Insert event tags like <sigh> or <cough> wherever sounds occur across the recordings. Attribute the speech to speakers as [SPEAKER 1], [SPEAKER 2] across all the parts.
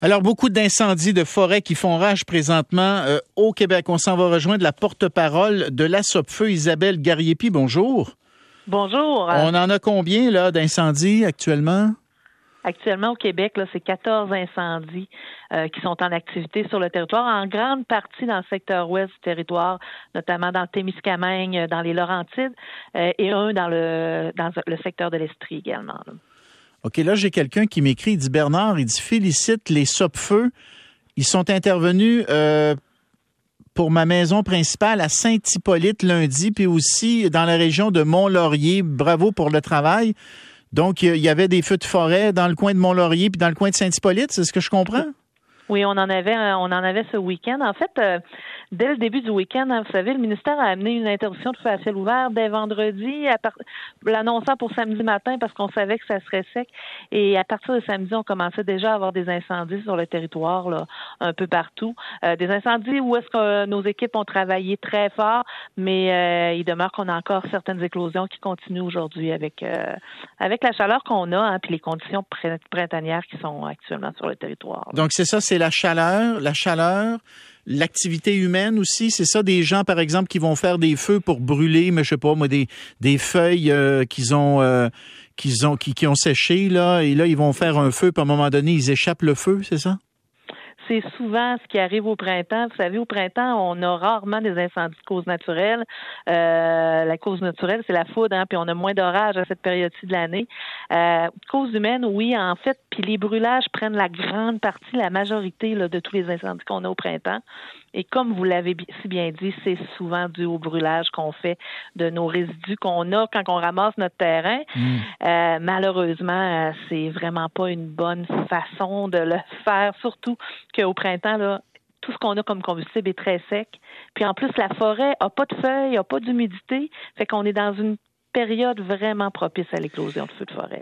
[SPEAKER 1] Alors, beaucoup d'incendies de forêt qui font rage présentement euh, au Québec. On s'en va rejoindre la porte-parole de la Feu, Isabelle Gariepi. Bonjour.
[SPEAKER 2] Bonjour.
[SPEAKER 1] On en a combien là d'incendies actuellement?
[SPEAKER 2] Actuellement, au Québec, là, c'est 14 incendies euh, qui sont en activité sur le territoire, en grande partie dans le secteur ouest du territoire, notamment dans le Témiscamingue, dans les Laurentides, euh, et un dans le dans le secteur de l'Estrie également.
[SPEAKER 1] OK, là, j'ai quelqu'un qui m'écrit, il dit Bernard, il dit félicite les Sopfeux. Ils sont intervenus euh, pour ma maison principale à Saint-Hippolyte lundi, puis aussi dans la région de Mont-Laurier. Bravo pour le travail. Donc, il y avait des feux de forêt dans le coin de Mont-Laurier puis dans le coin de Saint-Hippolyte, c'est ce que je comprends?
[SPEAKER 2] Oui, on en avait, on en avait ce week-end. En fait, euh, dès le début du week-end, hein, vous savez, le ministère a amené une interdiction de feu à ciel ouvert dès vendredi, l'annonçant pour samedi matin parce qu'on savait que ça serait sec. Et à partir de samedi, on commençait déjà à avoir des incendies sur le territoire, là, un peu partout. Euh, des incendies où est-ce que nos équipes ont travaillé très fort, mais euh, il demeure qu'on a encore certaines éclosions qui continuent aujourd'hui avec euh, avec la chaleur qu'on a, hein, les conditions printanières qui sont actuellement sur le territoire.
[SPEAKER 1] Donc c'est ça, c'est la chaleur, la chaleur l'activité humaine aussi, c'est ça des gens par exemple qui vont faire des feux pour brûler, mais je sais pas moi des des feuilles euh, qu'ils ont euh, qu'ils ont qui, ont séché là et là ils vont faire un feu puis à un moment donné ils échappent le feu, c'est ça?
[SPEAKER 2] C'est souvent ce qui arrive au printemps. Vous savez, au printemps, on a rarement des incendies de cause naturelle. Euh, la cause naturelle, c'est la foudre, hein, puis on a moins d'orage à cette période-ci de l'année. Euh, cause humaine, oui, en fait, puis les brûlages prennent la grande partie, la majorité de tous les incendies qu'on a au printemps. Et comme vous l'avez si bien dit, c'est souvent dû au brûlage qu'on fait de nos résidus qu'on a quand on ramasse notre terrain. Mm. Euh, malheureusement, euh, c'est vraiment pas une bonne façon de le faire, surtout qu'au printemps, là, tout ce qu'on a comme combustible est très sec. Puis en plus, la forêt a pas de feuilles, a pas d'humidité, fait qu'on est dans une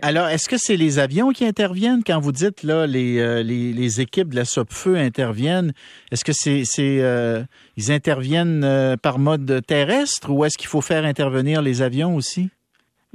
[SPEAKER 1] Alors, est-ce que c'est les avions qui interviennent? Quand vous dites là les, euh, équipes de la SOP-Feu interviennent? Est-ce que c'est, c'est euh, ils interviennent euh, par mode terrestre ou est-ce qu'il faut faire intervenir les avions aussi?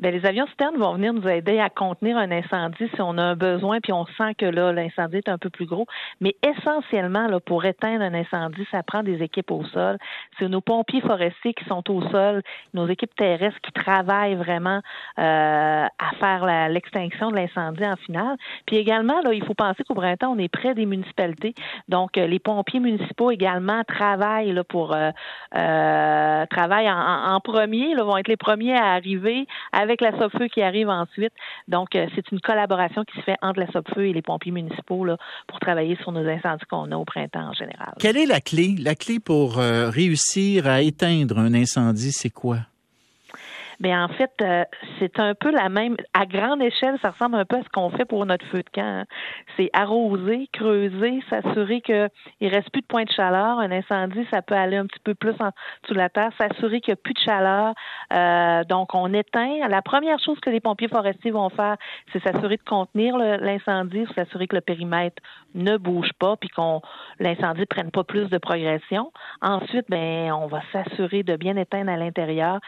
[SPEAKER 2] Bien, les avions citernes vont venir nous aider à contenir un incendie si on a un besoin, puis on sent que là, l'incendie est un peu plus gros. Mais essentiellement, là, pour éteindre un incendie, ça prend des équipes au sol. C'est nos pompiers forestiers qui sont au sol, nos équipes terrestres qui travaillent vraiment euh, à faire l'extinction de l'incendie en finale. Puis également, là, il faut penser qu'au printemps, on est près des municipalités. Donc, euh, les pompiers municipaux également travaillent là, pour euh, euh travaillent en, en, premier, là, vont être les premiers à arriver avec la SOPFEU qui arrive ensuite. Donc, euh, c'est une collaboration qui se fait entre la SOPFEU et les pompiers municipaux pour travailler sur nos incendies qu'on a au printemps en général.
[SPEAKER 1] Quelle est la clé? La clé pour euh, réussir à éteindre un incendie, c'est quoi?
[SPEAKER 2] Mais en fait, euh, c'est un peu la même. À grande échelle, ça ressemble un peu à ce qu'on fait pour notre feu de camp. Hein. C'est arroser, creuser, s'assurer qu'il ne reste plus de points de chaleur. Un incendie, ça peut aller un petit peu plus en de la terre, s'assurer qu'il n'y a plus de chaleur. Euh, donc, on éteint. La première chose que les pompiers forestiers vont faire, c'est s'assurer de contenir l'incendie, s'assurer que le périmètre ne bouge pas, puis qu'on l'incendie ne prenne pas plus de progression. Ensuite, ben, on va s'assurer de bien éteindre à l'intérieur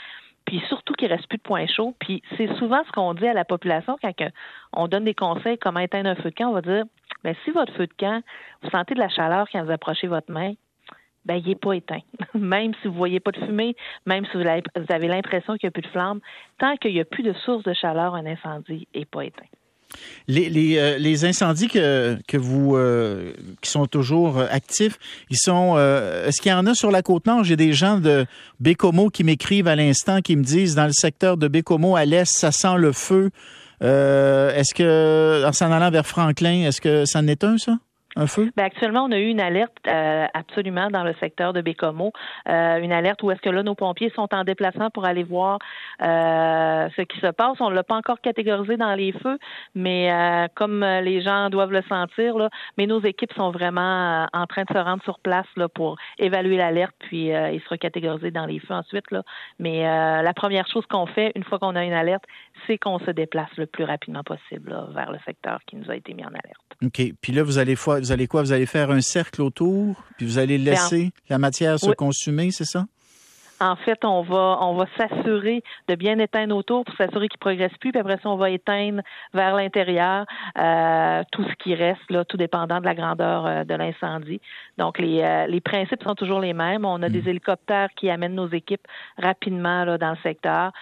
[SPEAKER 2] puis surtout qu'il reste plus de points chauds. Puis c'est souvent ce qu'on dit à la population quand on donne des conseils comment éteindre un feu de camp. On va dire, ben si votre feu de camp, vous sentez de la chaleur quand vous approchez votre main, ben il n'est pas éteint. <laughs> même si vous voyez pas de fumée, même si vous avez l'impression qu'il n'y a plus de flamme, tant qu'il n'y a plus de source de chaleur, un incendie n'est pas éteint.
[SPEAKER 1] Euh, les, incendies que, que vous euh, qui sont toujours euh, actifs, ils sont est-ce qu'il y en a sur la côte nord? J'ai des gens de Bécomo qui m'écrivent à l'instant qui me disent dans le secteur de Bécomo à l'est, ça sent le feu. est-ce que en s'en allant vers Franklin, est-ce que ça en est un ça?
[SPEAKER 2] Ben, actuellement, on a eu une alerte euh, absolument dans le secteur de Bécomo, euh, une alerte où est-ce que là, nos pompiers sont en déplacement pour aller voir euh, ce qui se passe. On ne l'a pas encore catégorisé dans les feux, mais comme les gens doivent le sentir, là, mais nos équipes sont vraiment en train de se rendre sur place là, pour évaluer l'alerte, puis il sera catégorisé dans les feux ensuite. Là. Mais la première chose qu'on fait, une fois qu'on a une alerte, c'est qu'on se déplace le plus rapidement possible vers le secteur qui nous a été mis en alerte.
[SPEAKER 1] OK. Puis là, vous allez, vous allez quoi? Vous allez faire un cercle autour, puis vous allez laisser la matière se consumer, c'est ça?
[SPEAKER 2] En fait, on va on va s'assurer de bien éteindre autour pour s'assurer qu'il ne progresse plus. Puis après ça, on va éteindre vers l'intérieur euh, tout ce qui reste, là, tout dépendant de la grandeur euh, de l'incendie. Donc, les, euh, les principes sont toujours les mêmes. On a des mm. hélicoptères qui amènent nos équipes rapidement là, dans le secteur.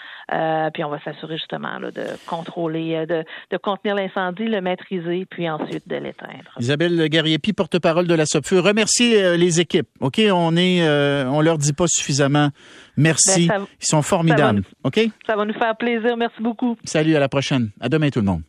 [SPEAKER 2] puis on va s'assurer justement là, de contrôler, de, de contenir l'incendie, le maîtriser, puis ensuite de l'éteindre.
[SPEAKER 1] Isabelle Gariepi, porte-parole de la SOPFEU. Remerciez les équipes. OK? On est on leur dit pas suffisamment Merci. Ben, Ils sont formidables. OK?
[SPEAKER 2] Ça va nous faire plaisir. Merci beaucoup.
[SPEAKER 1] Salut, à la prochaine. À demain, tout le monde.